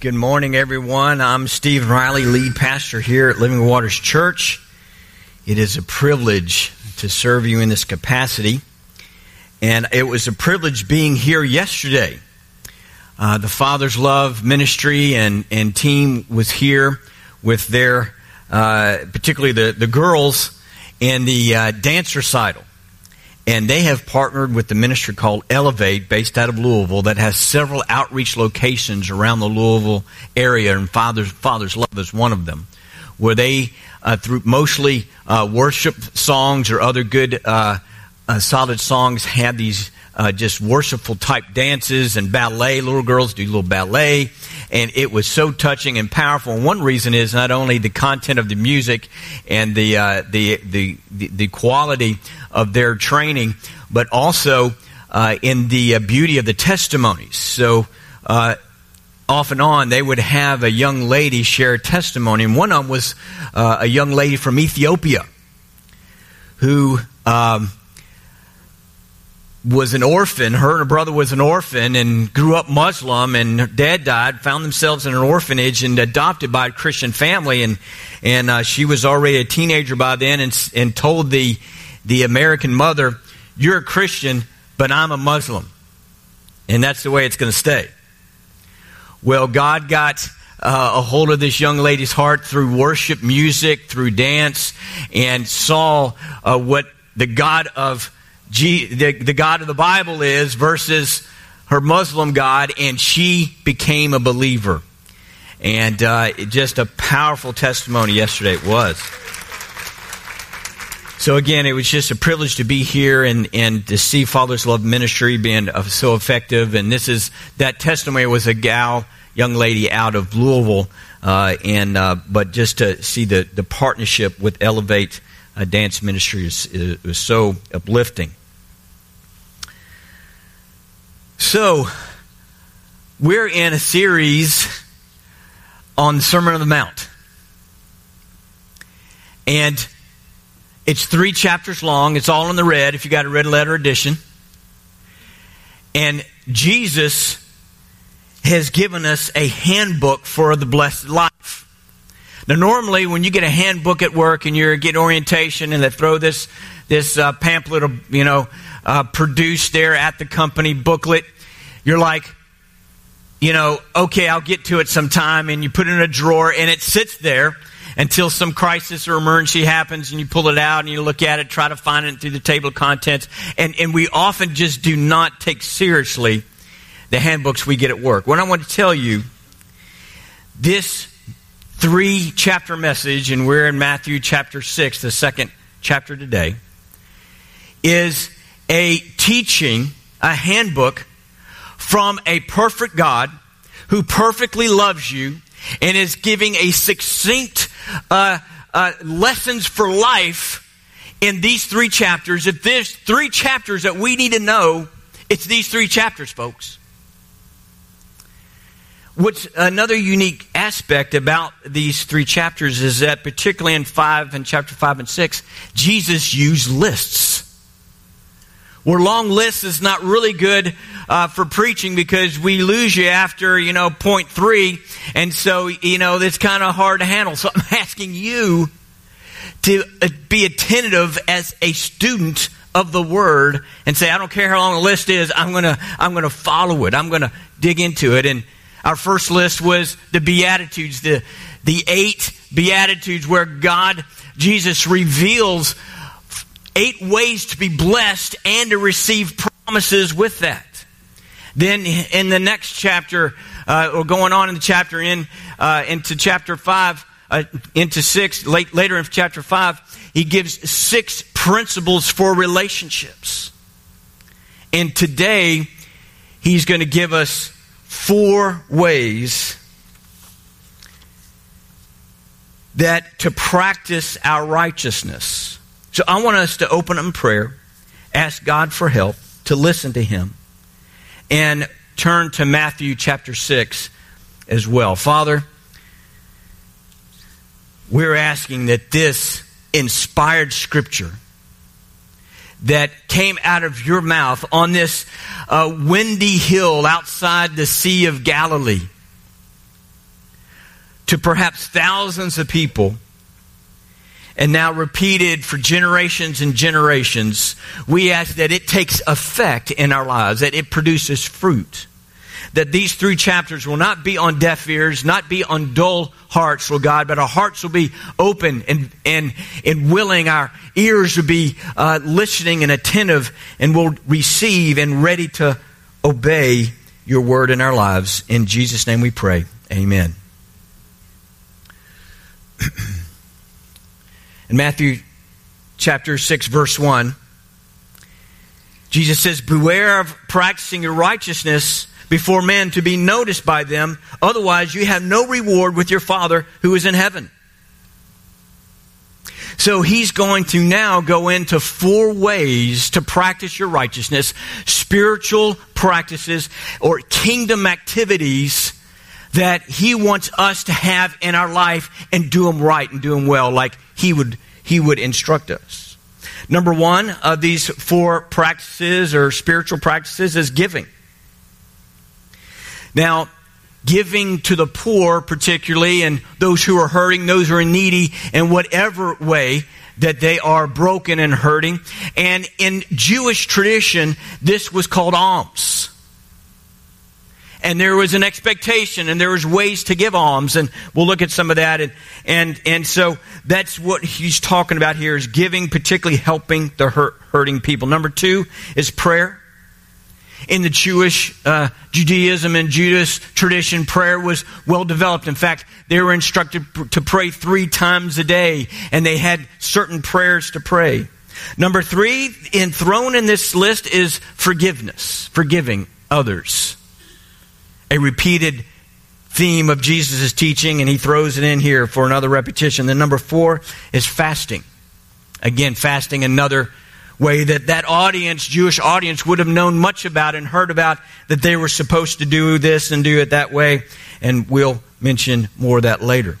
Good morning, everyone. I'm Steve Riley, lead pastor here at Living Waters Church. It is a privilege to serve you in this capacity, and it was a privilege being here yesterday. Uh, the Father's Love Ministry and, and team was here with their, uh, particularly the, the girls, and the uh, dance recital and they have partnered with the ministry called Elevate, based out of Louisville, that has several outreach locations around the Louisville area, and Father's Father's Love is one of them, where they uh, through mostly uh, worship songs or other good uh, uh solid songs have these uh, just worshipful type dances and ballet. Little girls do little ballet, and it was so touching and powerful. And one reason is not only the content of the music and the uh, the, the, the the quality of their training, but also uh, in the uh, beauty of the testimonies. So. Uh, off and on, they would have a young lady share testimony, and one of them was uh, a young lady from Ethiopia who um, was an orphan. Her and her brother was an orphan and grew up Muslim, and her dad died, found themselves in an orphanage and adopted by a Christian family. And, and uh, she was already a teenager by then and, and told the, the American mother, You're a Christian, but I'm a Muslim. And that's the way it's going to stay. Well, God got uh, a hold of this young lady's heart through worship music, through dance, and saw uh, what the God of the, the God of the Bible is versus her Muslim God, and she became a believer. And uh, just a powerful testimony yesterday it was. So again, it was just a privilege to be here and, and to see Father's Love Ministry being uh, so effective. And this is that testimony was a gal, young lady out of Louisville, uh, and uh, but just to see the, the partnership with Elevate uh, Dance Ministry is, is so uplifting. So, we're in a series on the Sermon on the Mount. And it's three chapters long. It's all in the red if you got a red letter edition. And Jesus has given us a handbook for the blessed life. Now, normally, when you get a handbook at work and you're getting orientation and they throw this this uh, pamphlet, of, you know, uh, produced there at the company booklet, you're like, you know, okay, I'll get to it sometime, and you put it in a drawer, and it sits there until some crisis or emergency happens, and you pull it out and you look at it, try to find it through the table of contents, and, and we often just do not take seriously the handbooks we get at work. What I want to tell you, this three chapter message, and we're in Matthew chapter 6, the second chapter today, is a teaching, a handbook from a perfect God who perfectly loves you and is giving a succinct uh, uh, lessons for life in these three chapters. If there's three chapters that we need to know, it's these three chapters, folks. What's another unique aspect about these three chapters is that, particularly in 5 and chapter 5 and 6, Jesus used lists. Where long lists is not really good uh, for preaching because we lose you after, you know, point three. And so, you know, it's kind of hard to handle. So I'm asking you to uh, be attentive as a student of the word and say, I don't care how long the list is, I'm gonna, I'm gonna follow it. I'm gonna dig into it. And our first list was the Beatitudes, the, the eight Beatitudes where God, Jesus reveals eight ways to be blessed and to receive promises with that. Then in the next chapter, uh, or going on in the chapter in uh, into chapter five, uh, into six, late, later in chapter five, he gives six principles for relationships. And today, he's going to give us four ways that to practice our righteousness. So I want us to open up in prayer, ask God for help, to listen to Him, and turn to Matthew chapter 6 as well. Father, we're asking that this inspired scripture that came out of your mouth on this uh, windy hill outside the Sea of Galilee to perhaps thousands of people and now repeated for generations and generations, we ask that it takes effect in our lives, that it produces fruit. That these three chapters will not be on deaf ears, not be on dull hearts, Lord God, but our hearts will be open and, and, and willing. Our ears will be uh, listening and attentive and will receive and ready to obey your word in our lives. In Jesus' name we pray. Amen. In Matthew chapter 6, verse 1, Jesus says, Beware of practicing your righteousness before men to be noticed by them, otherwise, you have no reward with your Father who is in heaven. So he's going to now go into four ways to practice your righteousness, spiritual practices or kingdom activities that he wants us to have in our life and do them right and do them well like he would he would instruct us. Number 1 of these four practices or spiritual practices is giving. Now, giving to the poor, particularly, and those who are hurting, those who are needy, in whatever way that they are broken and hurting. And in Jewish tradition, this was called alms. And there was an expectation and there was ways to give alms and we'll look at some of that and and and so that's what he's talking about here is giving particularly helping the hurt, hurting people. Number 2 is prayer in the Jewish uh, Judaism and Judas tradition, prayer was well developed. In fact, they were instructed to pray three times a day, and they had certain prayers to pray. Number three, enthroned in this list is forgiveness, forgiving others. A repeated theme of Jesus' teaching, and he throws it in here for another repetition. Then number four is fasting. Again, fasting, another way that that audience, Jewish audience, would have known much about and heard about that they were supposed to do this and do it that way. And we'll mention more of that later.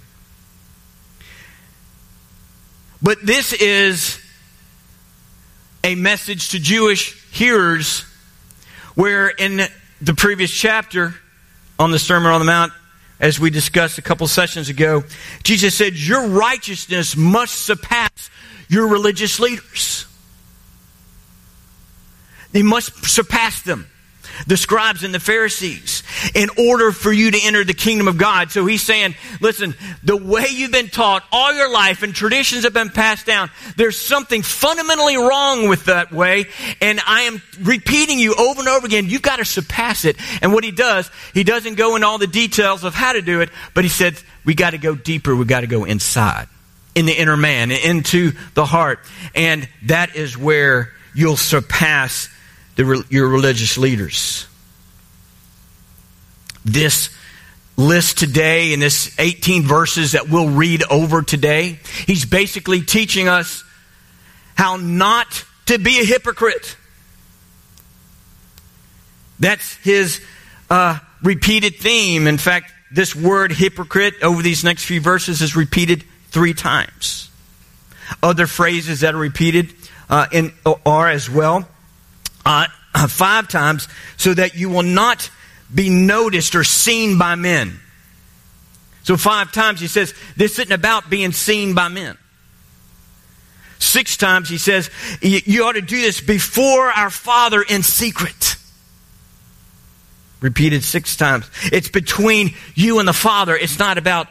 But this is a message to Jewish hearers where in the previous chapter on the Sermon on the Mount, as we discussed a couple sessions ago, Jesus said, Your righteousness must surpass your religious leaders. They must surpass them, the scribes and the Pharisees, in order for you to enter the kingdom of God. So he's saying, listen, the way you've been taught all your life and traditions have been passed down, there's something fundamentally wrong with that way. And I am repeating you over and over again, you've got to surpass it. And what he does, he doesn't go into all the details of how to do it, but he said, we got to go deeper. We got to go inside in the inner man, into the heart. And that is where you'll surpass the, your religious leaders. This list today in this 18 verses that we'll read over today, he's basically teaching us how not to be a hypocrite. That's his uh, repeated theme. In fact, this word hypocrite over these next few verses is repeated three times. Other phrases that are repeated uh, in, are as well uh, five times so that you will not be noticed or seen by men. So, five times he says, this isn't about being seen by men. Six times he says, you ought to do this before our Father in secret. Repeated six times. It's between you and the Father. It's not about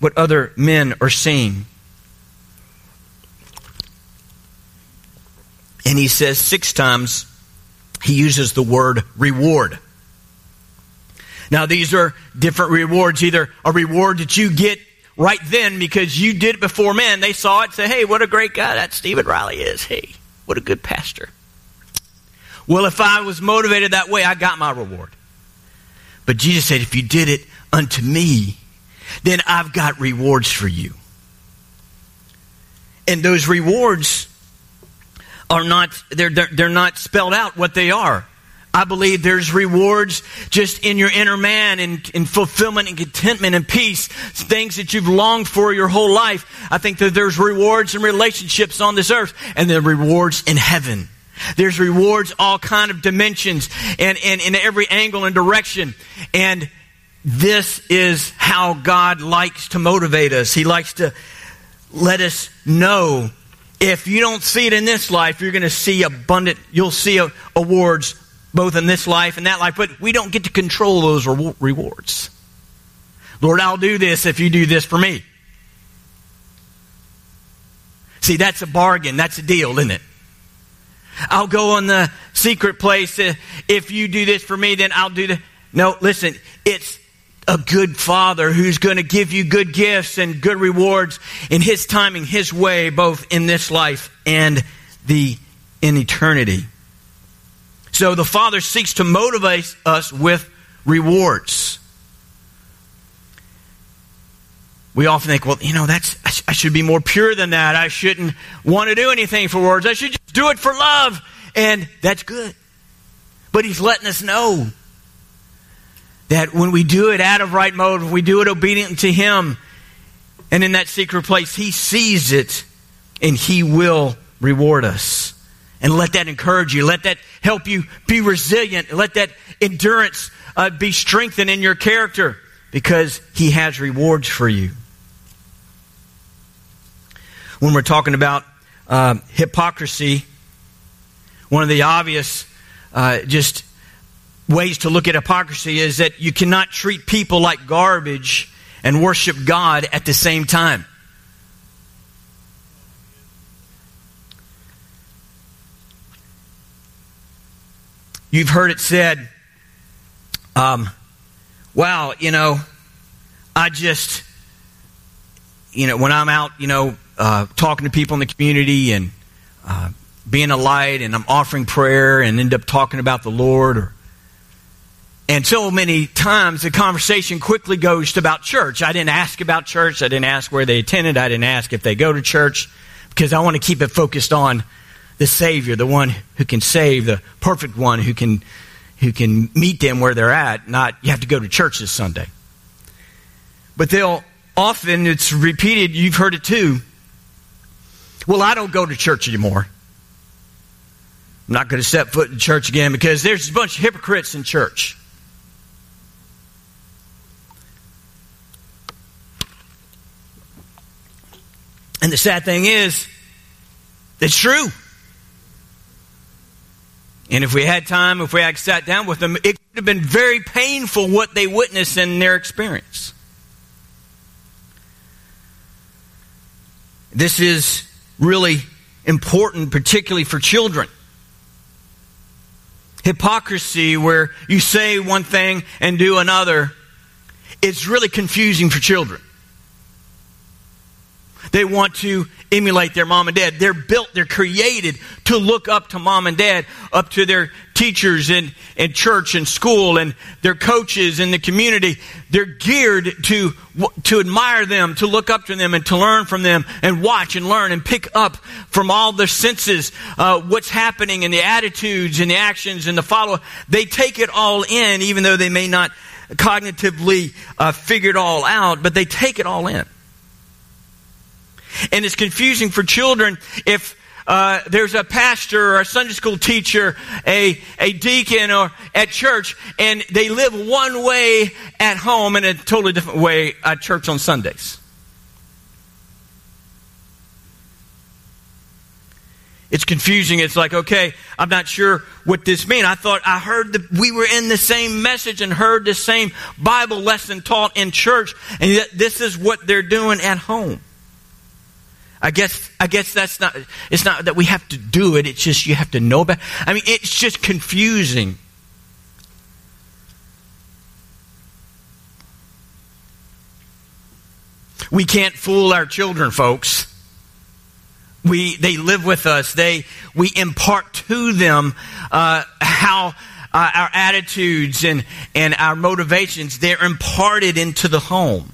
what other men are seeing. And he says six times, he uses the word reward. Now, these are different rewards. Either a reward that you get right then because you did it before men. They saw it, say, hey, what a great guy that Stephen Riley is. Hey, what a good pastor. Well, if I was motivated that way, I got my reward. But Jesus said, if you did it unto me, then I've got rewards for you. And those rewards are not, they're, they're, they're not spelled out what they are. I believe there's rewards just in your inner man and in, in fulfillment and contentment and peace, things that you've longed for your whole life. I think that there's rewards and relationships on this earth and there rewards in heaven. There's rewards all kind of dimensions and in every angle and direction. And this is how God likes to motivate us. He likes to let us know if you don't see it in this life, you're going to see abundant, you'll see awards both in this life and that life, but we don't get to control those rewards. Lord, I'll do this if you do this for me. See, that's a bargain. That's a deal, isn't it? I'll go on the secret place. Uh, if you do this for me, then I'll do the. No, listen, it's a good father who's going to give you good gifts and good rewards in his timing, his way, both in this life and the in eternity. So the father seeks to motivate us with rewards. We often think, well, you know, that's I should be more pure than that. I shouldn't want to do anything for words. I should just do it for love. And that's good. But he's letting us know that when we do it out of right motive, we do it obedient to Him, and in that secret place, He sees it and He will reward us. And let that encourage you. Let that help you be resilient. Let that endurance uh, be strengthened in your character because He has rewards for you. When we're talking about uh, hypocrisy, one of the obvious uh, just ways to look at hypocrisy is that you cannot treat people like garbage and worship God at the same time. You've heard it said, um, wow, you know, I just, you know, when I'm out, you know, uh, talking to people in the community and uh, being a light and I'm offering prayer and end up talking about the Lord or and so many times the conversation quickly goes to about church. I didn't ask about church. I didn't ask where they attended. I didn't ask if they go to church because I want to keep it focused on the Savior, the one who can save, the perfect one who can, who can meet them where they're at, not you have to go to church this Sunday. But they'll often, it's repeated, you've heard it too. Well, I don't go to church anymore. I'm not going to step foot in church again because there's a bunch of hypocrites in church. And the sad thing is, it's true. And if we had time, if we had sat down with them, it could have been very painful what they witnessed in their experience. This is really important, particularly for children. Hypocrisy, where you say one thing and do another, it's really confusing for children. They want to emulate their mom and dad. They're built, they're created to look up to mom and dad, up to their teachers in, in church and school and their coaches in the community. They're geared to, to admire them, to look up to them and to learn from them and watch and learn and pick up from all their senses uh, what's happening and the attitudes and the actions and the follow. They take it all in, even though they may not cognitively uh, figure it all out, but they take it all in. And it's confusing for children if uh, there's a pastor or a Sunday school teacher, a, a deacon or at church, and they live one way at home and a totally different way at church on Sundays. It's confusing. It's like, okay, I'm not sure what this means. I thought I heard that we were in the same message and heard the same Bible lesson taught in church, and yet this is what they're doing at home. I guess I guess that's not it's not that we have to do it, it's just you have to know I mean it's just confusing. We can't fool our children, folks. We they live with us. They we impart to them uh, how uh, our attitudes and and our motivations they're imparted into the home.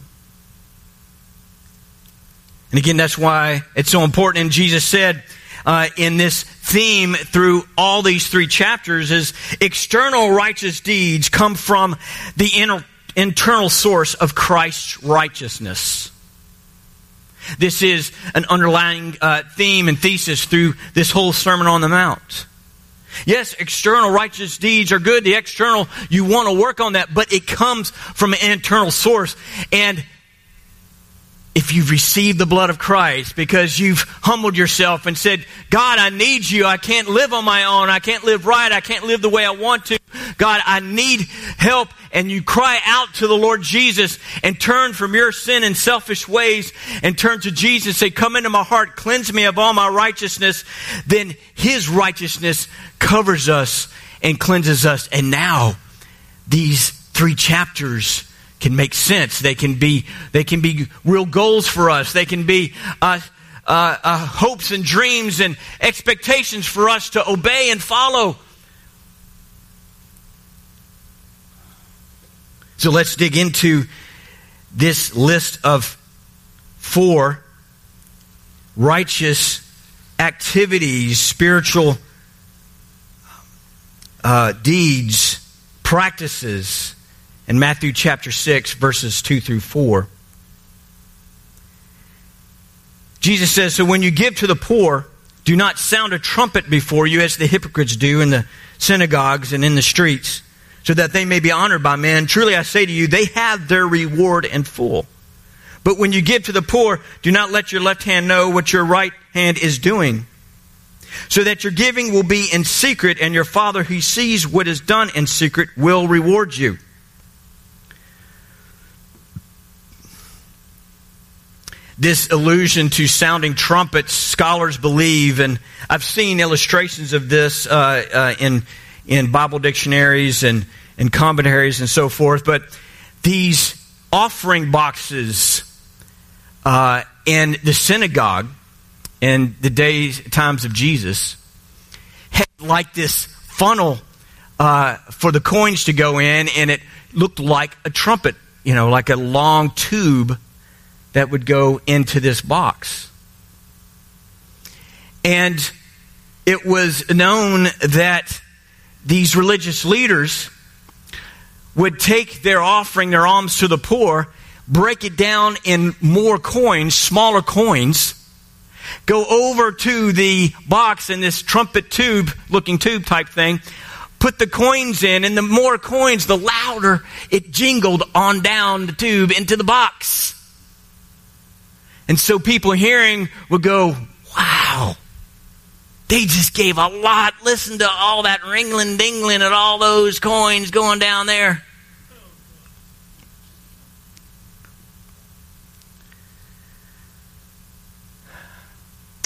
And again, that's why it's so important. And Jesus said uh, in this theme through all these three chapters is external righteous deeds come from the inner, internal source of Christ's righteousness. This is an underlying uh, theme and thesis through this whole Sermon on the Mount. Yes, external righteous deeds are good. The external, you want to work on that, but it comes from an internal source. And if you've received the blood of Christ because you've humbled yourself and said, God, I need you. I can't live on my own. I can't live right. I can't live the way I want to. God, I need help. And you cry out to the Lord Jesus and turn from your sin and selfish ways and turn to Jesus. Say, come into my heart, cleanse me of all my righteousness. Then his righteousness covers us and cleanses us. And now these three chapters can make sense. They can be, they can be real goals for us. They can be uh, uh, uh, hopes and dreams and expectations for us to obey and follow. So let's dig into this list of four righteous activities, spiritual uh, deeds, practices in Matthew chapter 6, verses 2 through 4. Jesus says, So when you give to the poor, do not sound a trumpet before you as the hypocrites do in the synagogues and in the streets, so that they may be honored by men. Truly I say to you, they have their reward in full. But when you give to the poor, do not let your left hand know what your right hand is doing, so that your giving will be in secret, and your Father who sees what is done in secret will reward you. This allusion to sounding trumpets, scholars believe, and I've seen illustrations of this uh, uh, in in Bible dictionaries and and commentaries and so forth. But these offering boxes uh, in the synagogue in the days times of Jesus had like this funnel uh, for the coins to go in, and it looked like a trumpet, you know, like a long tube that would go into this box. And it was known that these religious leaders would take their offering, their alms to the poor, break it down in more coins, smaller coins, go over to the box in this trumpet tube looking tube type thing, put the coins in, and the more coins, the louder it jingled on down the tube into the box. And so people hearing would go, wow, they just gave a lot. Listen to all that ringling dingling and all those coins going down there.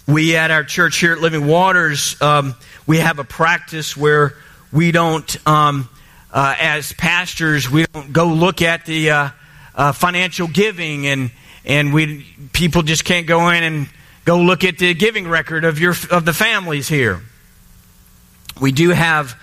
We at our church here at Living Waters, um, we have a practice where we don't, um, uh, as pastors, we don't go look at the uh, uh, financial giving and and we people just can't go in and go look at the giving record of your of the families here. We do have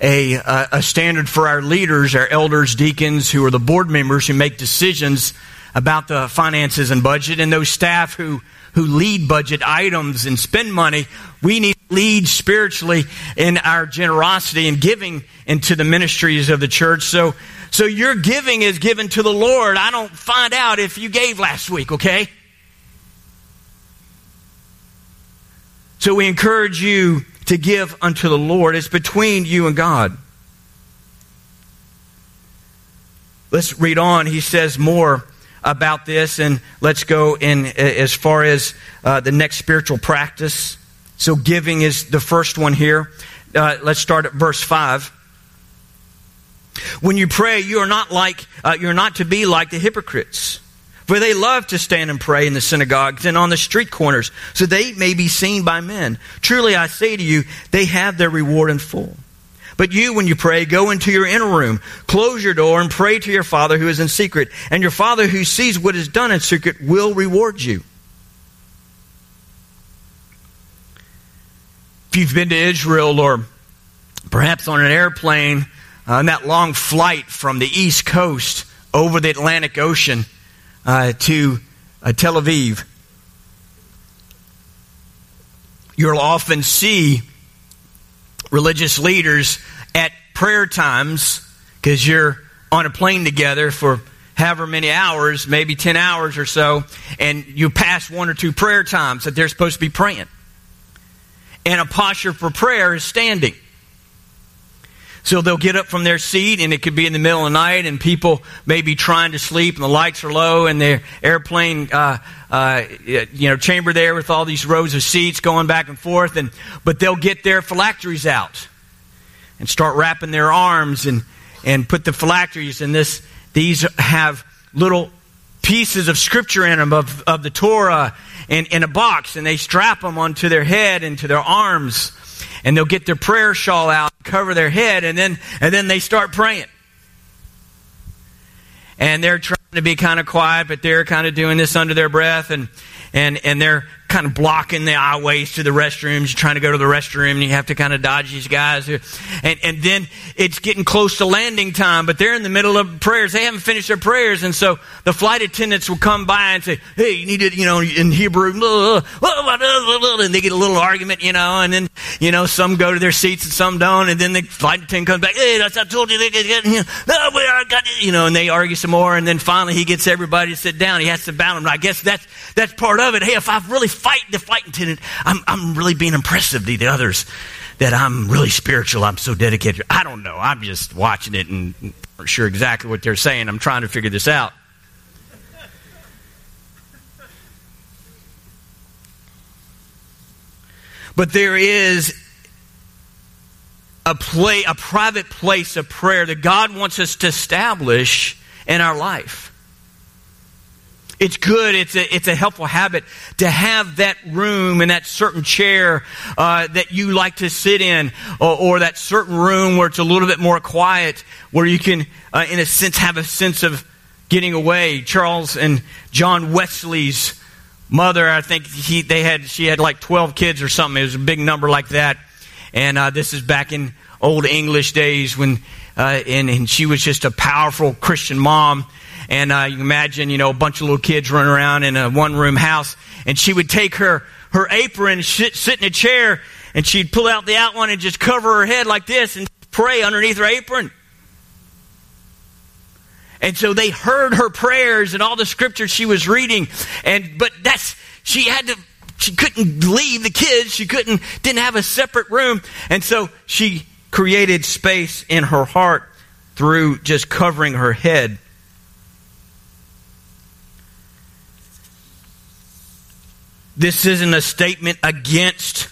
a, a standard for our leaders, our elders, deacons, who are the board members who make decisions about the finances and budget, and those staff who who lead budget items and spend money. We need to lead spiritually in our generosity and giving into the ministries of the church. So so your giving is given to the Lord. I don't find out if you gave last week, okay? So we encourage you to give unto the Lord. It's between you and God. Let's read on. He says more about this, and let's go in as far as uh, the next spiritual practice. So, giving is the first one here. Uh, let's start at verse 5. When you pray, you are not like, uh, you're not to be like the hypocrites. For they love to stand and pray in the synagogues and on the street corners, so they may be seen by men. Truly I say to you, they have their reward in full. But you, when you pray, go into your inner room, close your door, and pray to your Father who is in secret. And your Father who sees what is done in secret will reward you. If you've been to Israel or perhaps on an airplane, on that long flight from the East Coast over the Atlantic Ocean uh, to uh, Tel Aviv, you'll often see religious leaders at prayer times because you're on a plane together for however many hours, maybe 10 hours or so, and you pass one or two prayer times that they're supposed to be praying. And a posture for prayer is standing. So they'll get up from their seat, and it could be in the middle of the night, and people may be trying to sleep, and the lights are low, and their airplane, uh, uh, you know, chamber there with all these rows of seats going back and forth, and but they'll get their phylacteries out and start wrapping their arms and and put the phylacteries in this. These have little pieces of scripture in them of, of the Torah in, in a box, and they strap them onto their head and to their arms, and they'll get their prayer shawl out, cover their head, and then and then they start praying. And they're trying to be kind of quiet, but they're kind of doing this under their breath, and and and they're kind of blocking the aisleways to the restrooms. You're trying to go to the restroom and you have to kind of dodge these guys. And, and then it's getting close to landing time, but they're in the middle of prayers. They haven't finished their prayers. And so the flight attendants will come by and say, Hey, you need to, you know, in Hebrew, and they get a little argument, you know, and then, you know, some go to their seats and some don't. And then the flight attendant comes back, Hey, that's, I told you they get, you know, we you know, and they argue some more. And then finally he gets everybody to sit down. He has to bound them. I guess that's, that's part of it. Hey, if I've really fight the flight attendant, I'm, I'm really being impressive to the others that I'm really spiritual. I'm so dedicated. I don't know. I'm just watching it and not sure exactly what they're saying. I'm trying to figure this out. But there is a play, a private place of prayer that God wants us to establish in our life. It's good. It's a, it's a helpful habit to have that room and that certain chair uh, that you like to sit in, or, or, that certain room where it's a little bit more quiet, where you can, uh, in a sense, have a sense of getting away. Charles and John Wesley's mother, I think he, they had, she had like 12 kids or something. It was a big number like that. And uh, this is back in old English days when, uh, and, and she was just a powerful Christian mom and uh, you imagine, you know, a bunch of little kids running around in a one room house. And she would take her, her apron, sit, sit in a chair, and she'd pull out the outline and just cover her head like this and pray underneath her apron. And so they heard her prayers and all the scriptures she was reading. And, but that's, she had to, she couldn't leave the kids. She couldn't, didn't have a separate room. And so she created space in her heart through just covering her head This isn't a statement against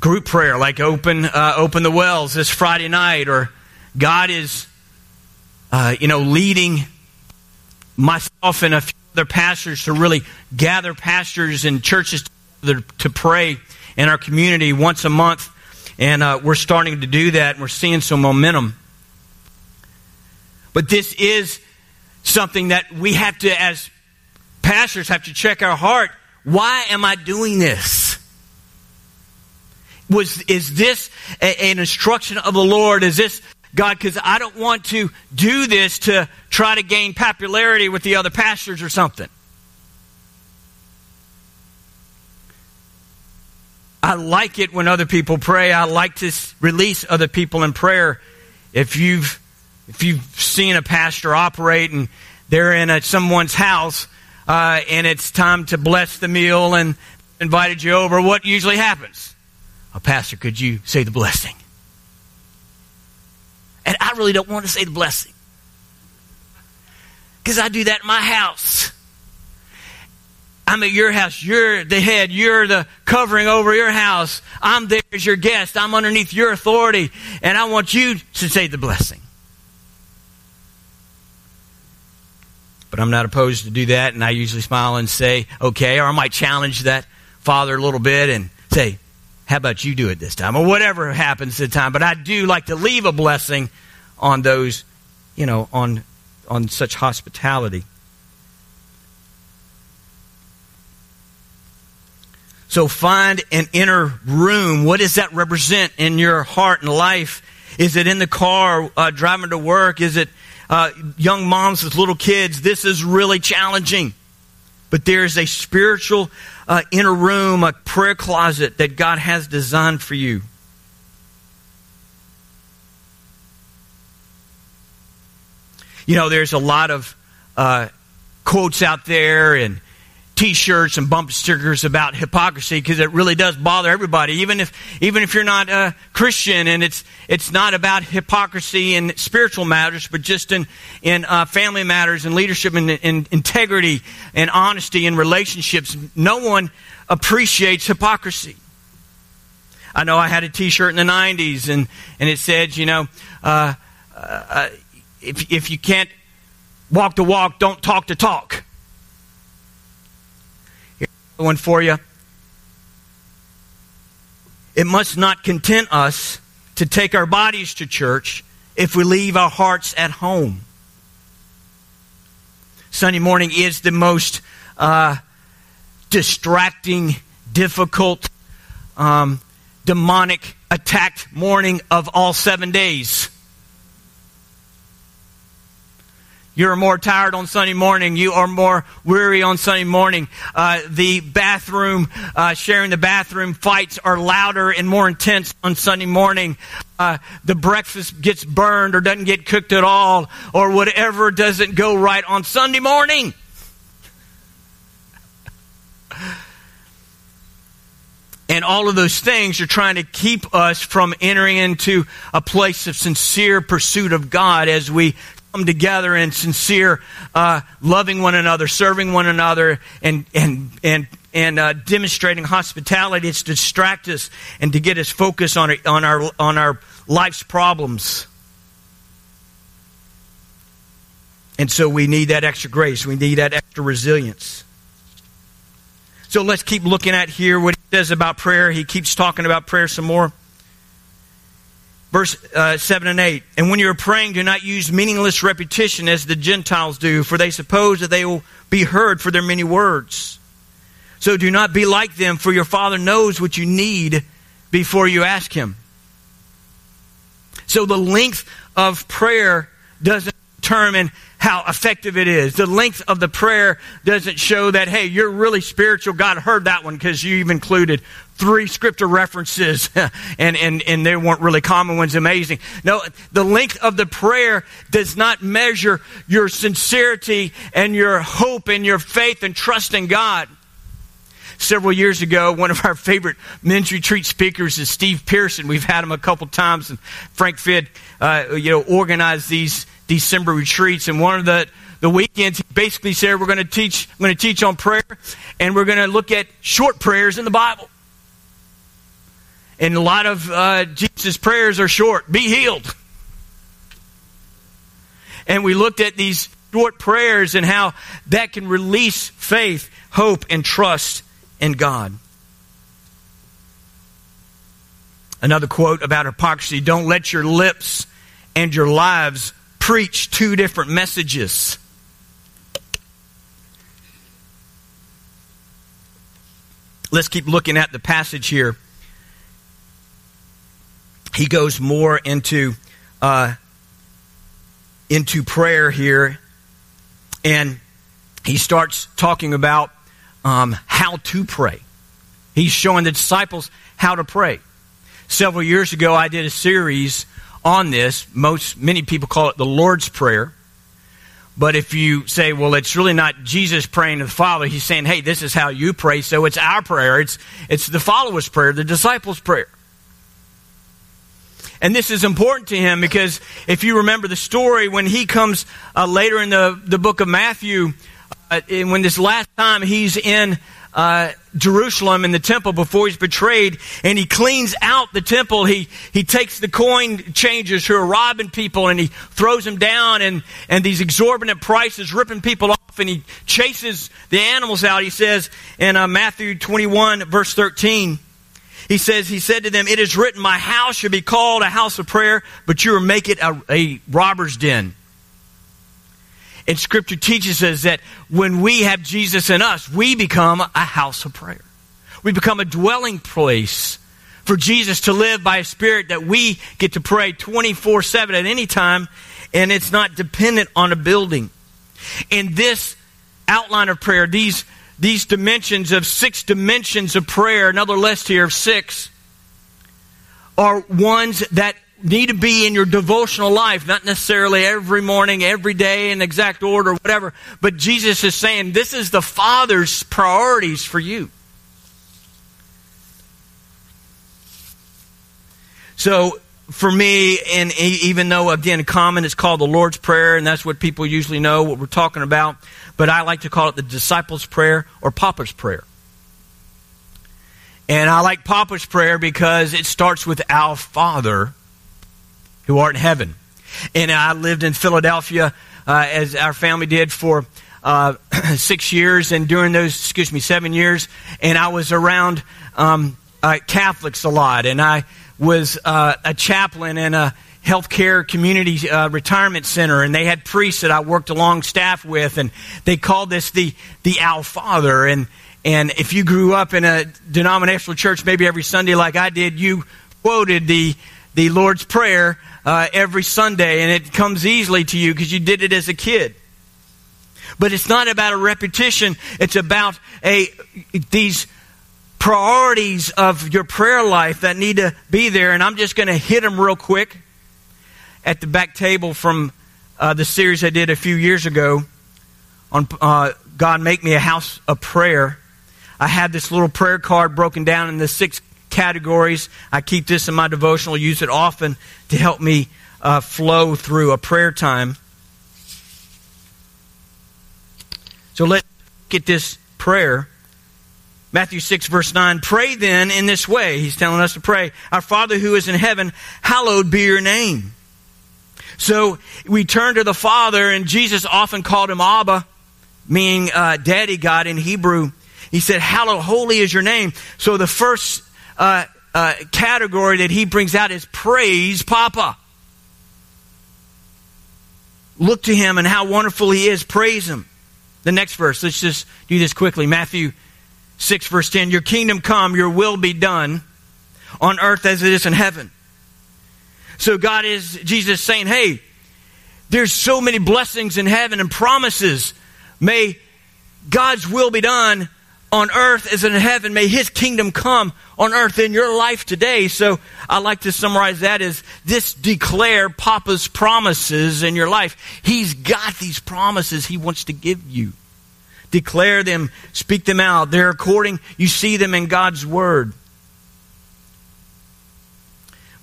group prayer, like open uh, open the wells this Friday night, or God is, uh, you know, leading myself and a few other pastors to really gather pastors and churches to, to pray in our community once a month, and uh, we're starting to do that, and we're seeing some momentum. But this is something that we have to, as pastors, have to check our heart why am I doing this? Was, is this a, an instruction of the Lord? Is this God, because I don't want to do this to try to gain popularity with the other pastors or something. I like it when other people pray. I like to release other people in prayer. If you've if you've seen a pastor operate and they're in a, someone's house uh, and it's time to bless the meal and invited you over, what usually happens? Oh, pastor, could you say the blessing? And I really don't want to say the blessing. Because I do that in my house. I'm at your house. You're the head. You're the covering over your house. I'm there as your guest. I'm underneath your authority. And I want you to say the blessing. But I'm not opposed to do that, and I usually smile and say, okay, or I might challenge that father a little bit and say, how about you do it this time? Or whatever happens at the time. But I do like to leave a blessing on those, you know, on on such hospitality. So find an inner room. What does that represent in your heart and life? Is it in the car uh, driving to work? Is it uh, young moms with little kids, this is really challenging. But there's a spiritual uh, inner room, a prayer closet that God has designed for you. You know, there's a lot of uh, quotes out there and t-shirts and bump stickers about hypocrisy because it really does bother everybody even if even if you're not a christian. And it's it's not about hypocrisy in spiritual matters but just in in uh, family matters and leadership and, and integrity and honesty in relationships. No one appreciates hypocrisy. I know i had a t-shirt in the 90s and and it said you know uh, uh, if if you can't walk the walk don't talk the talk one for you. It must not content us to take our bodies to church if we leave our hearts at home. Sunday morning is the most uh, distracting, difficult, um, demonic attacked morning of all seven days. You're more tired on Sunday morning. You are more weary on Sunday morning. Uh, the bathroom, uh, sharing the bathroom fights are louder and more intense on Sunday morning. Uh, the breakfast gets burned or doesn't get cooked at all, or whatever doesn't go right on Sunday morning. And all of those things are trying to keep us from entering into a place of sincere pursuit of God as we come together in sincere uh, loving one another, serving one another, and and and and uh, demonstrating hospitality. It's to distract us and to get us focused on on our on our life's problems. And so we need that extra grace. We need that extra resilience. So let's keep looking at here what he says about prayer. He keeps talking about prayer some more verse uh, 7 and 8. And when you're praying, do not use meaningless repetition as the Gentiles do, for they suppose that they will be heard for their many words. So do not be like them, for your Father knows what you need before you ask Him. So the length of prayer doesn't determine how effective it is. The length of the prayer doesn't show that, hey, you're really spiritual. God heard that one because you've included three scripture references and, and, and they weren't really common ones. Amazing. No, the length of the prayer does not measure your sincerity and your hope and your faith and trust in God several years ago, one of our favorite men's retreat speakers is Steve Pearson. We've had him a couple times, and Frank Fidd, uh, you know, organized these December retreats. And one of the the weekends, he basically said, "We're going to teach. I'm going to teach on prayer, and we're going to look at short prayers in the Bible." And a lot of uh, Jesus' prayers are short. Be healed. And we looked at these short prayers and how that can release faith, hope, and trust in God. Another quote about hypocrisy don't let your lips and your lives preach two different messages. Let's keep looking at the passage here. He goes more into uh, into prayer here, and he starts talking about um, how to pray. He's showing the disciples how to pray. Several years ago, I did a series on this. Most many people call it the Lord's Prayer. But if you say, well, it's really not Jesus praying to the Father, he's saying, hey, this is how you pray, so it's our prayer. It's, it's the follower's prayer, the disciples' prayer. And this is important to him because if you remember the story, when he comes uh, later in the, the book of Matthew, when this last time he's in uh, Jerusalem in the temple before he's betrayed, and he cleans out the temple. He he takes the coin changers who are robbing people, and he throws them down, and and these exorbitant prices, ripping people off, and he chases the animals out. He says in uh, Matthew twenty one verse thirteen. He says, He said to them, It is written, My house should be called a house of prayer, but you will make it a, a robber's den. And Scripture teaches us that when we have Jesus in us, we become a house of prayer. We become a dwelling place for Jesus to live by a spirit that we get to pray 24 7 at any time, and it's not dependent on a building. In this outline of prayer, these, these dimensions of six dimensions of prayer, another list here of six, are ones that need to be in your devotional life, not necessarily every morning, every day in exact order, whatever. But Jesus is saying this is the Father's priorities for you. So for me, and even though again common is called the Lord's Prayer, and that's what people usually know what we're talking about, but I like to call it the disciples' prayer or Papa's prayer. And I like Papa's prayer because it starts with Our Father who art in heaven. And I lived in Philadelphia uh, as our family did for uh, six years, and during those, excuse me, seven years, and I was around um, uh, Catholics a lot, and I was uh, a chaplain in a healthcare community uh, retirement center, and they had priests that I worked along staff with, and they called this the the Our Father. And and if you grew up in a denominational church, maybe every Sunday like I did, you quoted the the Lord's Prayer uh, every Sunday, and it comes easily to you because you did it as a kid. But it's not about a repetition; it's about a these priorities of your prayer life that need to be there, and I'm just going to hit them real quick at the back table from uh, the series I did a few years ago on uh, God Make Me a House of Prayer. I had this little prayer card broken down in the six categories. I keep this in my devotional, use it often to help me uh, flow through a prayer time. So let's get this prayer. Matthew 6, verse 9. Pray then in this way. He's telling us to pray. Our Father who is in heaven, hallowed be your name. So we turn to the Father, and Jesus often called him Abba, meaning uh, Daddy God in Hebrew. He said, Hallowed, holy is your name. So the first uh, uh, category that he brings out is praise Papa. Look to him and how wonderful he is. Praise him. The next verse, let's just do this quickly. Matthew 6, verse 10 Your kingdom come, your will be done on earth as it is in heaven. So God is, Jesus saying, hey, there's so many blessings in heaven and promises. May God's will be done on earth as in heaven. May His kingdom come on earth in your life today. So I like to summarize that as this declare Papa's promises in your life. He's got these promises He wants to give you declare them, speak them out. They're according, you see them in God's Word.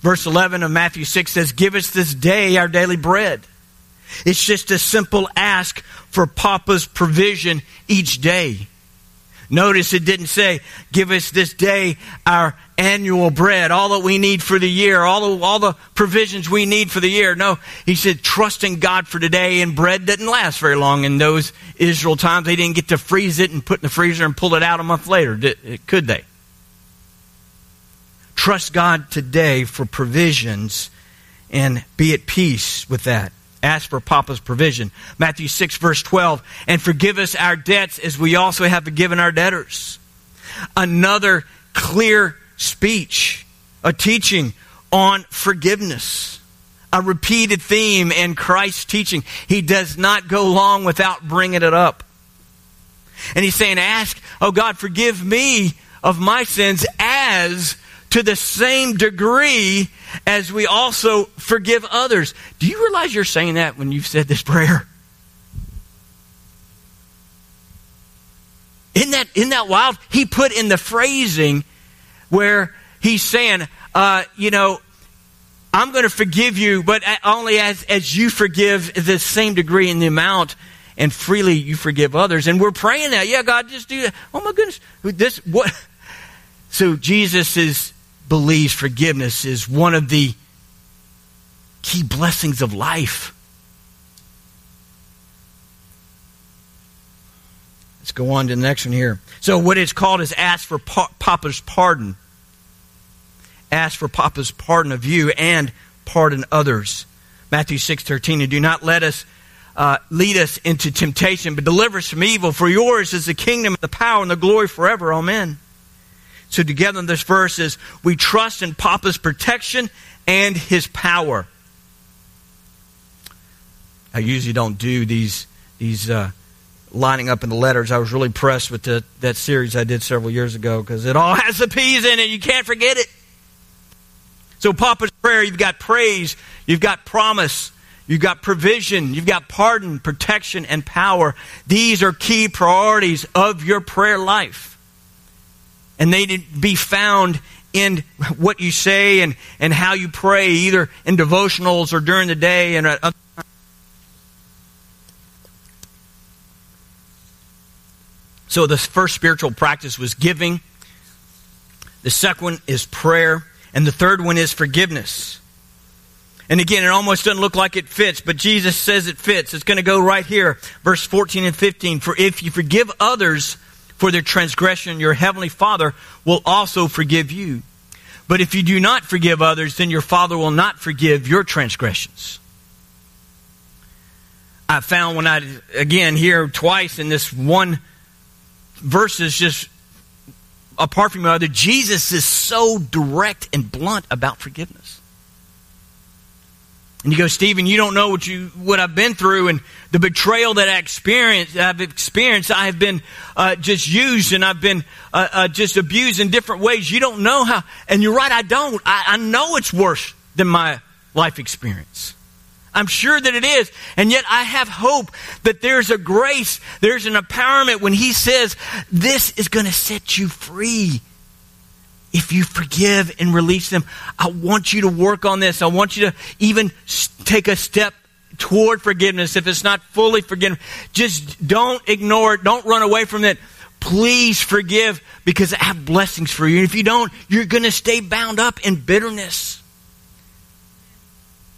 Verse 11 of Matthew 6 says, Give us this day our daily bread. It's just a simple ask for Papa's provision each day. Notice it didn't say, give us this day our annual bread, all that we need for the year, all the, all the provisions we need for the year. No, he said, trust in God for today, and bread didn't last very long in those Israel times. They didn't get to freeze it and put it in the freezer and pull it out a month later, did, could they? Trust God today for provisions and be at peace with that. Ask for Papa's provision. Matthew 6, verse 12. And forgive us our debts as we also have forgiven our debtors. Another clear speech, a teaching on forgiveness. A repeated theme in Christ's teaching. He does not go long without bringing it up. And he's saying, Ask, oh God, forgive me of my sins as to the same degree as we also forgive others. Do you realize you're saying that when you've said this prayer? Isn't that, isn't that wild? He put in the phrasing where he's saying, uh, you know, I'm going to forgive you, but only as, as you forgive the same degree in the amount and freely you forgive others. And we're praying that. Yeah, God, just do that. Oh my goodness. This, what? So Jesus is believes forgiveness is one of the key blessings of life. Let's go on to the next one here. So, what it's called is ask for pa- Papa's pardon. Ask for Papa's pardon of you and pardon others. Matthew 6 13. And do not let us uh, lead us into temptation, but deliver us from evil. For yours is the kingdom, the power, and the glory forever. Amen. So together in this verse is we trust in Papa's protection and his power. I usually don't do these these uh, lining up in the letters. I was really impressed with the, that series I did several years ago because it all has the P's in it. You can't forget it. So Papa's prayer, you've got praise, you've got promise, you've got provision, you've got pardon, protection, and power. These are key priorities of your prayer life. And they need to be found in what you say and, and how you pray, either in devotionals or during the day and uh, So the first spiritual practice was giving. The second one is prayer. And the third one is forgiveness. And again, it almost doesn't look like it fits, but Jesus says it fits. It's going to go right here, verse 14 and 15. For if you forgive others for their transgression, your heavenly Father will also forgive you. But if you do not forgive others, then your Father will not forgive your transgressions. I found when I, again, here twice in this one verses just apart from other, Jesus is so direct and blunt about forgiveness. And you go, Stephen, you don't know what you what I've been through and the betrayal that I experienced. I've experienced. I have been uh, just used and I've been uh, uh, just abused in different ways. You don't know how. And you're right. I don't. I, I know it's worse than my life experience. I'm sure that it is. And yet I have hope that there's a grace, there's an empowerment when He says, This is going to set you free. If you forgive and release them, I want you to work on this. I want you to even take a step toward forgiveness if it's not fully forgiven. Just don't ignore it. Don't run away from it. Please forgive because I have blessings for you. And if you don't, you're going to stay bound up in bitterness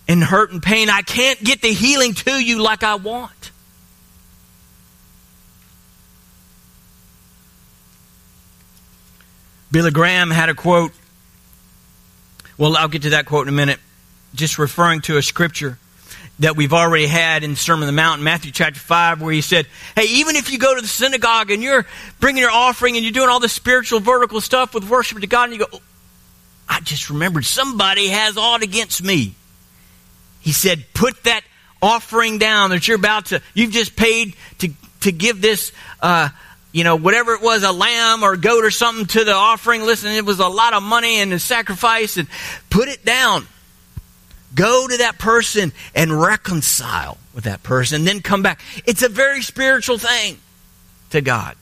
and hurt and pain. I can't get the healing to you like I want. Billy Graham had a quote. Well, I'll get to that quote in a minute. Just referring to a scripture that we've already had in the Sermon on the Mount, Matthew chapter 5, where he said, Hey, even if you go to the synagogue and you're bringing your offering and you're doing all this spiritual, vertical stuff with worship to God, and you go, oh, I just remembered somebody has aught against me. He said, put that offering down that you're about to, you've just paid to, to give this, uh, you know, whatever it was, a lamb or a goat or something to the offering. Listen, it was a lot of money and a sacrifice and put it down. Go to that person and reconcile with that person, then come back. It's a very spiritual thing to God.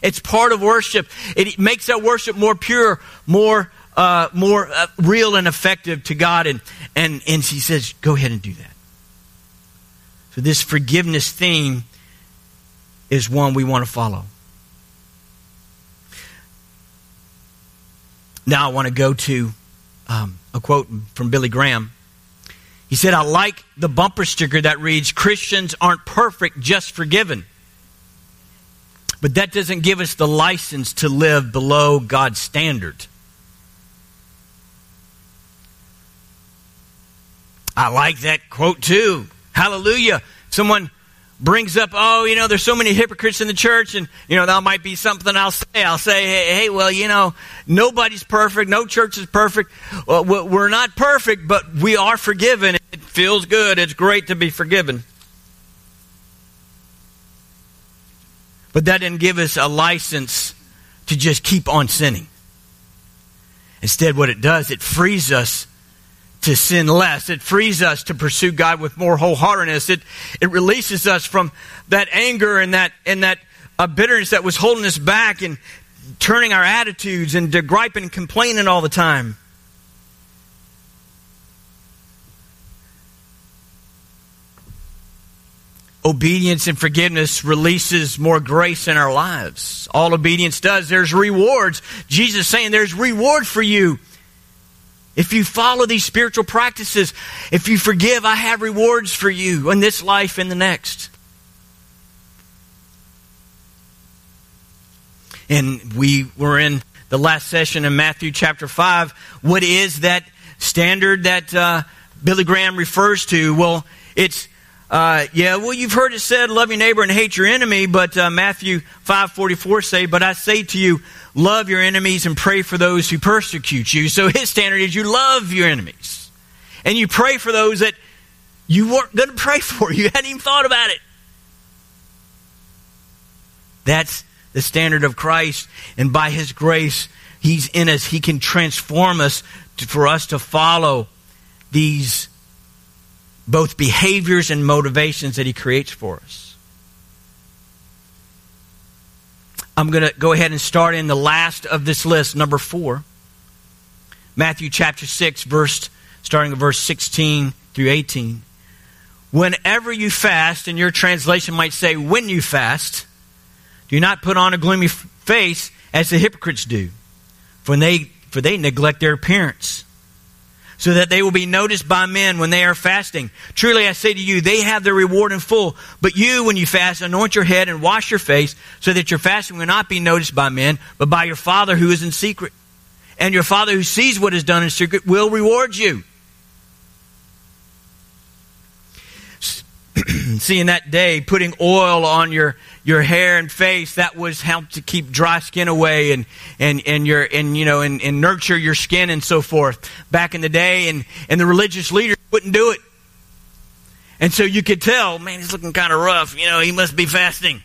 It's part of worship. It makes that worship more pure, more uh, more uh, real and effective to God. And, and, and she says, go ahead and do that. So, this forgiveness theme is one we want to follow. Now, I want to go to um, a quote from Billy Graham. He said, I like the bumper sticker that reads, Christians aren't perfect, just forgiven. But that doesn't give us the license to live below God's standard. I like that quote too. Hallelujah. Someone brings up, oh, you know, there's so many hypocrites in the church, and, you know, that might be something I'll say. I'll say, hey, hey well, you know, nobody's perfect. No church is perfect. Well, we're not perfect, but we are forgiven. It feels good. It's great to be forgiven. But that didn't give us a license to just keep on sinning. Instead, what it does, it frees us to sin less. It frees us to pursue God with more wholeheartedness. It, it releases us from that anger and that, and that uh, bitterness that was holding us back and turning our attitudes and to griping and complaining all the time. Obedience and forgiveness releases more grace in our lives. All obedience does, there's rewards. Jesus saying there's reward for you if you follow these spiritual practices, if you forgive, I have rewards for you in this life and the next. And we were in the last session in Matthew chapter 5. What is that standard that uh, Billy Graham refers to? Well, it's uh, yeah, well, you've heard it said, love your neighbor and hate your enemy, but uh, Matthew 5.44 say, but I say to you, love your enemies and pray for those who persecute you. So his standard is you love your enemies. And you pray for those that you weren't going to pray for. You hadn't even thought about it. That's the standard of Christ. And by his grace, He's in us. He can transform us to, for us to follow these both behaviors and motivations that He creates for us. I'm going to go ahead and start in the last of this list, number four. Matthew chapter 6, verse, starting at verse 16 through 18. Whenever you fast, and your translation might say, when you fast, do not put on a gloomy face as the hypocrites do, for they, for they neglect their appearance, so that they will be noticed by men when they are fasting. Truly I say to you, they have their reward in full. But you, when you fast, anoint your head and wash your face, so that your fasting will not be noticed by men, but by your Father who is in secret. And your Father who sees what is done in secret will reward you. See, in that day, putting oil on your, your hair and face, that was help to keep dry skin away and, and, and your, and, you know, and, and nurture your skin and so forth. Back in the day, and, and the religious leaders wouldn't do it. And so you could tell, man, he's looking kind of rough. You know, he must be fasting.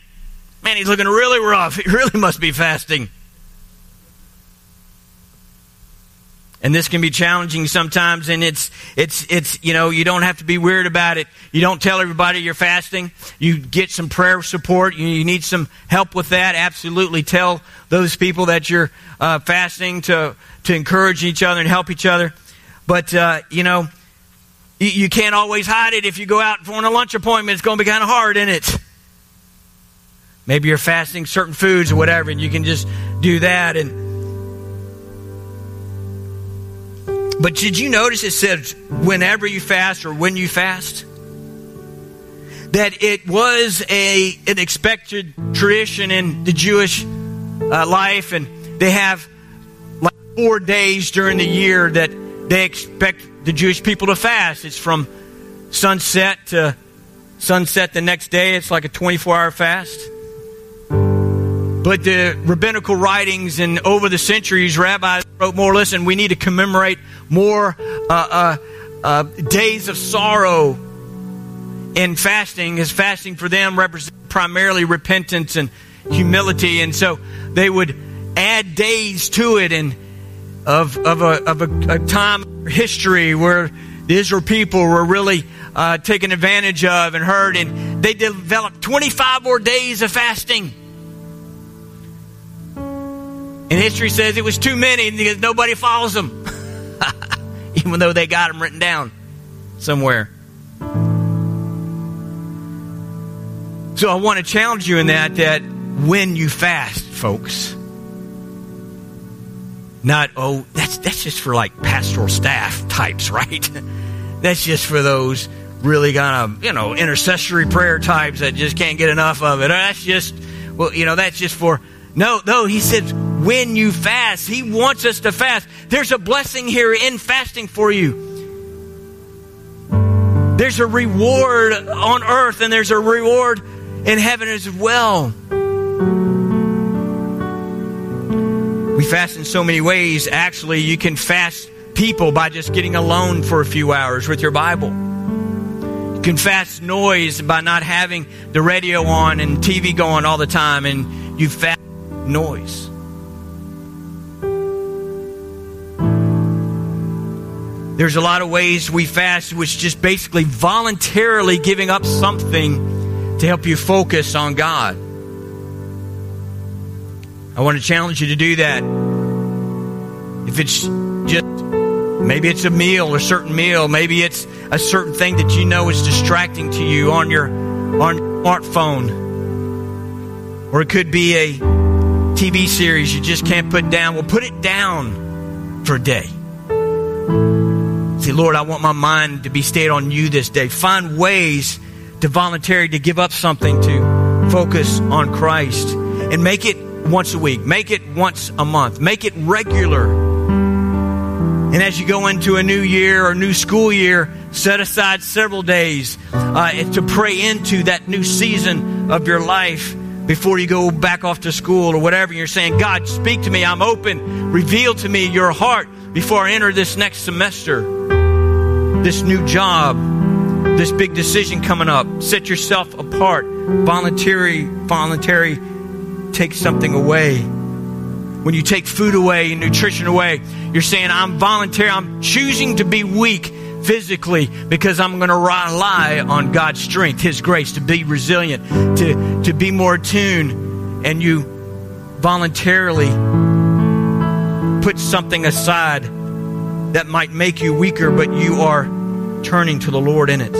Man, he's looking really rough. He really must be fasting. And this can be challenging sometimes and it's it's it's you know you don't have to be weird about it. You don't tell everybody you're fasting. You get some prayer support. You, you need some help with that. Absolutely tell those people that you're uh, fasting to to encourage each other and help each other. But uh, you know you, you can't always hide it. If you go out for a lunch appointment it's going to be kind of hard isn't it? Maybe you're fasting certain foods or whatever and you can just do that and But did you notice it said whenever you fast or when you fast? That it was a an expected tradition in the Jewish uh, life, and they have like four days during the year that they expect the Jewish people to fast. It's from sunset to sunset the next day. It's like a 24 hour fast. But the rabbinical writings and over the centuries, rabbis wrote more. Listen, we need to commemorate more uh, uh, uh, days of sorrow in fasting, as fasting for them represents primarily repentance and humility, and so they would add days to it, and of of a of a, a time history where the Israel people were really uh, taken advantage of and hurt, and they developed 25 more days of fasting. And history says it was too many because nobody follows them, even though they got them written down somewhere. So I want to challenge you in that that when you fast, folks, not oh that's that's just for like pastoral staff types, right? that's just for those really kind of you know intercessory prayer types that just can't get enough of it. That's just well, you know, that's just for no, no, he said, when you fast, he wants us to fast. There's a blessing here in fasting for you. There's a reward on earth and there's a reward in heaven as well. We fast in so many ways. Actually, you can fast people by just getting alone for a few hours with your Bible. You can fast noise by not having the radio on and TV going all the time, and you fast noise. There's a lot of ways we fast, which is just basically voluntarily giving up something to help you focus on God. I want to challenge you to do that. If it's just maybe it's a meal, a certain meal, maybe it's a certain thing that you know is distracting to you on your on smartphone. Or it could be a TV series you just can't put down. Well, put it down for a day. Lord, I want my mind to be stayed on you this day. Find ways to voluntarily to give up something to focus on Christ and make it once a week. Make it once a month. Make it regular. And as you go into a new year or new school year, set aside several days uh, to pray into that new season of your life before you go back off to school or whatever. You're saying, God, speak to me. I'm open. Reveal to me your heart before I enter this next semester, this new job, this big decision coming up. Set yourself apart. Voluntary, voluntary, take something away. when you take food away and nutrition away, you're saying, I'm voluntary, I'm choosing to be weak physically because I'm going to rely on God's strength, His grace, to be resilient, to, to be more attuned, and you voluntarily put something aside that might make you weaker, but you are turning to the Lord in it.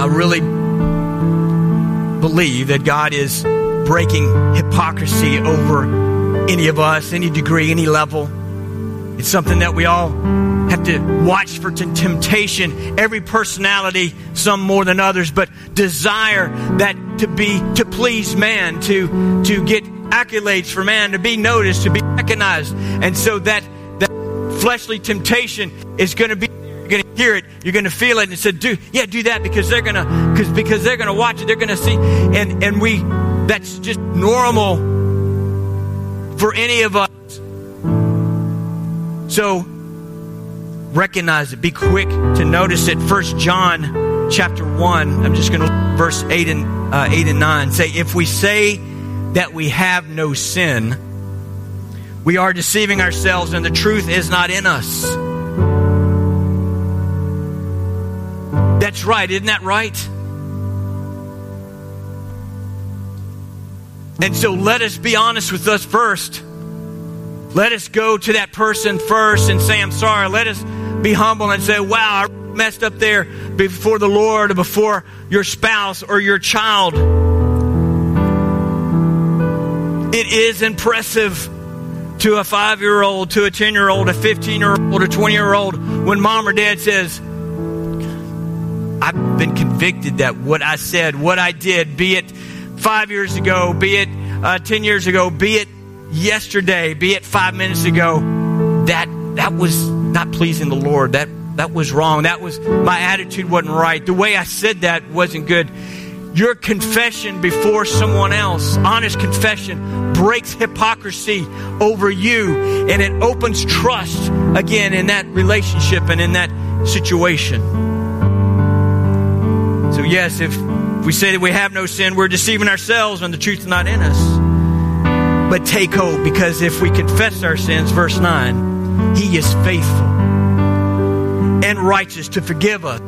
I really believe that God is breaking hypocrisy over any of us, any degree, any level. It's something that we all have to watch for t- temptation. Every personality, some more than others, but desire that to be to please man, to to get accolades for man, to be noticed, to be recognized, and so that that fleshly temptation is going to be you're going to hear it. You're going to feel it. And said, "Do yeah, do that because they're going to because because they're going to watch it. They're going to see." And and we that's just normal for any of us. So recognize it. Be quick to notice it. First John chapter one. I'm just going to verse eight and uh, eight and nine say, "If we say that we have no sin." We are deceiving ourselves, and the truth is not in us. That's right, isn't that right? And so let us be honest with us first. Let us go to that person first and say, I'm sorry. Let us be humble and say, wow, I messed up there before the Lord or before your spouse or your child. It is impressive to a five year old, to a 10 year old, a 15 year old, a 20 year old when mom or dad says, I've been convicted that what I said, what I did, be it five years ago, be it uh, 10 years ago, be it yesterday, be it five minutes ago, that, that was not pleasing the Lord. That, that was wrong. That was, my attitude wasn't right. The way I said that wasn't good. Your confession before someone else, honest confession, breaks hypocrisy over you and it opens trust again in that relationship and in that situation. So, yes, if we say that we have no sin, we're deceiving ourselves and the truth is not in us. But take hope because if we confess our sins, verse 9, He is faithful and righteous to forgive us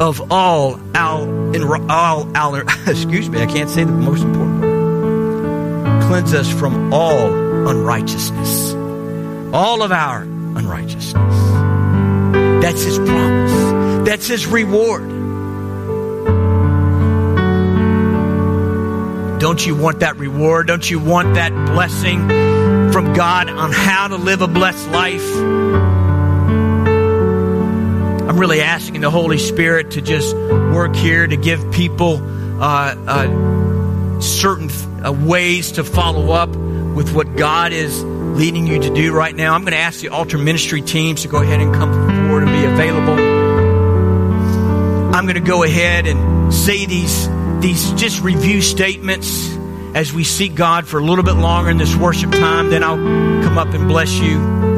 of all our, in, all our, excuse me, I can't say the most important word. Cleanse us from all unrighteousness. All of our unrighteousness. That's His promise. That's His reward. Don't you want that reward? Don't you want that blessing from God on how to live a blessed life? I'm really asking the Holy Spirit to just work here to give people uh, uh, certain uh, ways to follow up with what God is leading you to do right now. I'm going to ask the altar ministry teams to go ahead and come forward and be available. I'm going to go ahead and say these these just review statements as we seek God for a little bit longer in this worship time. Then I'll come up and bless you.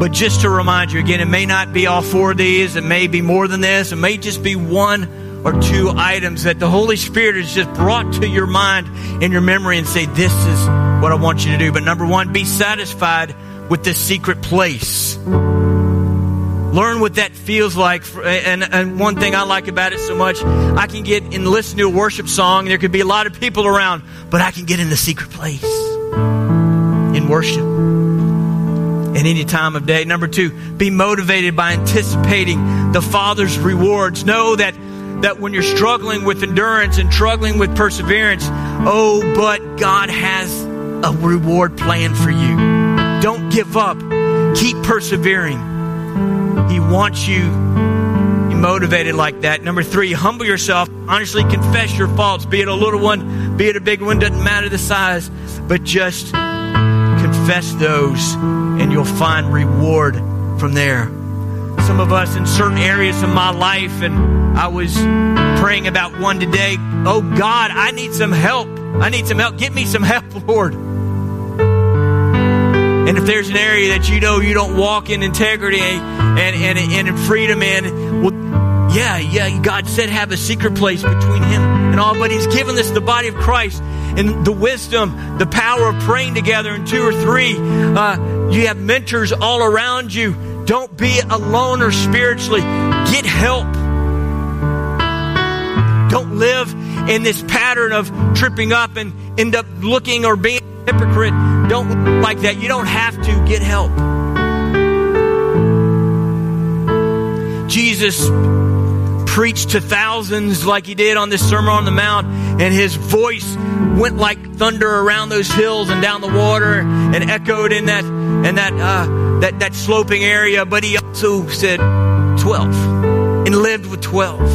But just to remind you again, it may not be all four of these, it may be more than this, it may just be one or two items that the Holy Spirit has just brought to your mind in your memory and say, This is what I want you to do. But number one, be satisfied with this secret place. Learn what that feels like. And, and one thing I like about it so much, I can get and listen to a worship song. There could be a lot of people around, but I can get in the secret place in worship at any time of day. Number two, be motivated by anticipating the Father's rewards. Know that that when you're struggling with endurance and struggling with perseverance, oh, but God has a reward plan for you. Don't give up. Keep persevering. He wants you motivated like that. Number three, humble yourself. Honestly, confess your faults, be it a little one, be it a big one, doesn't matter the size, but just confess those and you'll find reward from there. Some of us in certain areas of my life, and I was praying about one today. Oh God, I need some help. I need some help. Get me some help, Lord. And if there's an area that you know you don't walk in integrity and, and, and in freedom in, well, Yeah, yeah, God said have a secret place between Him and all, but He's given us the body of Christ and the wisdom, the power of praying together in two or three. Uh, you have mentors all around you. Don't be alone or spiritually. Get help. Don't live in this pattern of tripping up and end up looking or being a hypocrite. Don't like that. You don't have to get help. Jesus preached to thousands like he did on this Sermon on the Mount, and his voice went like thunder around those hills and down the water and echoed in that in that uh, that that sloping area. But he also said twelve and lived with twelve.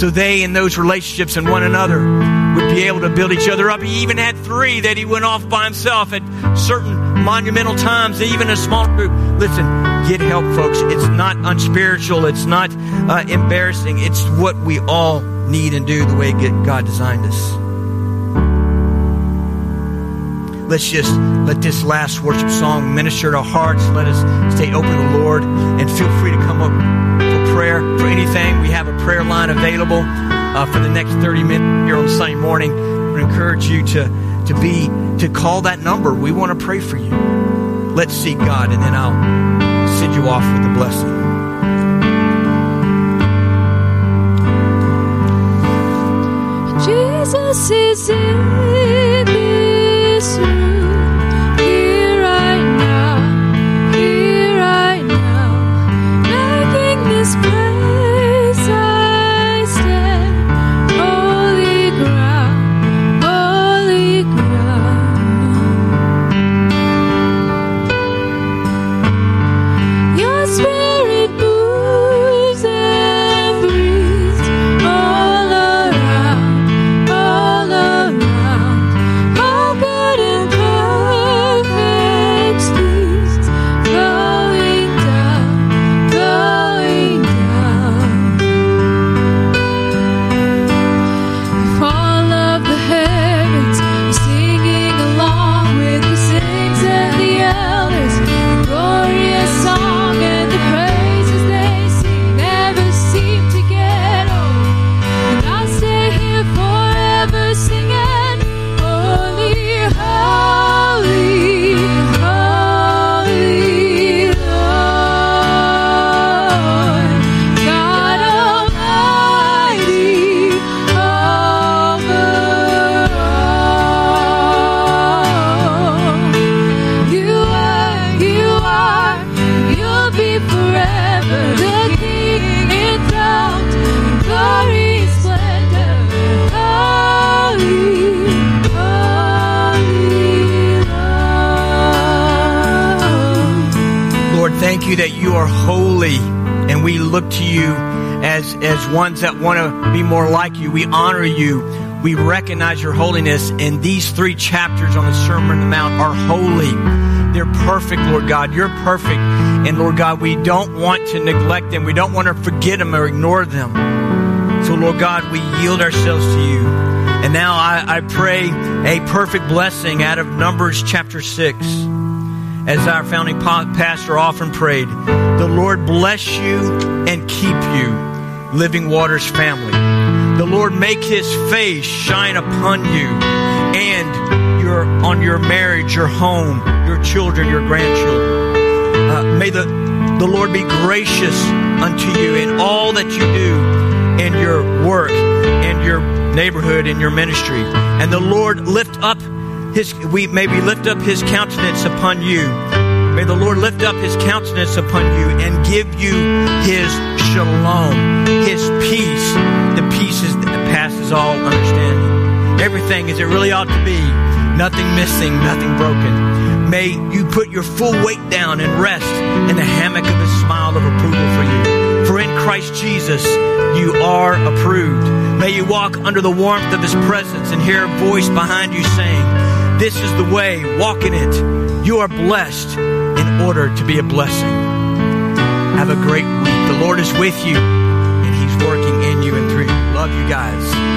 So they in those relationships and one another would be able to build each other up. He even had three that he went off by himself at certain monumental times, even a small group. Listen, get help, folks. It's not unspiritual. It's not uh, embarrassing. It's what we all need and do the way God designed us. Let's just let this last worship song minister to our hearts. Let us stay open to the Lord and feel free to come up for prayer for anything. We have a prayer line available uh, for the next 30 minutes here on Sunday morning. We encourage you to, to be, to call that number. We want to pray for you. Let's seek God and then I'll send you off with a blessing. Jesus is in you that you are holy and we look to you as, as ones that want to be more like you. We honor you. We recognize your holiness and these three chapters on the Sermon on the Mount are holy. They're perfect, Lord God. You're perfect. And Lord God, we don't want to neglect them. We don't want to forget them or ignore them. So Lord God, we yield ourselves to you. And now I, I pray a perfect blessing out of Numbers chapter 6 as our founding pa- pastor often prayed, the Lord bless you and keep you, Living Waters family. The Lord make his face shine upon you and your on your marriage, your home, your children, your grandchildren. Uh, may the, the Lord be gracious unto you in all that you do in your work, in your neighborhood, in your ministry. And the Lord lift up his we may we lift up his countenance upon you. May the Lord lift up his countenance upon you and give you his shalom, his peace, the peace that passes all understanding. Everything as it really ought to be, nothing missing, nothing broken. May you put your full weight down and rest in the hammock of his smile of approval for you. For in Christ Jesus you are approved. May you walk under the warmth of his presence and hear a voice behind you saying, This is the way, walk in it. You are blessed in order to be a blessing. Have a great week. The Lord is with you and he's working in you and through you. Love you guys.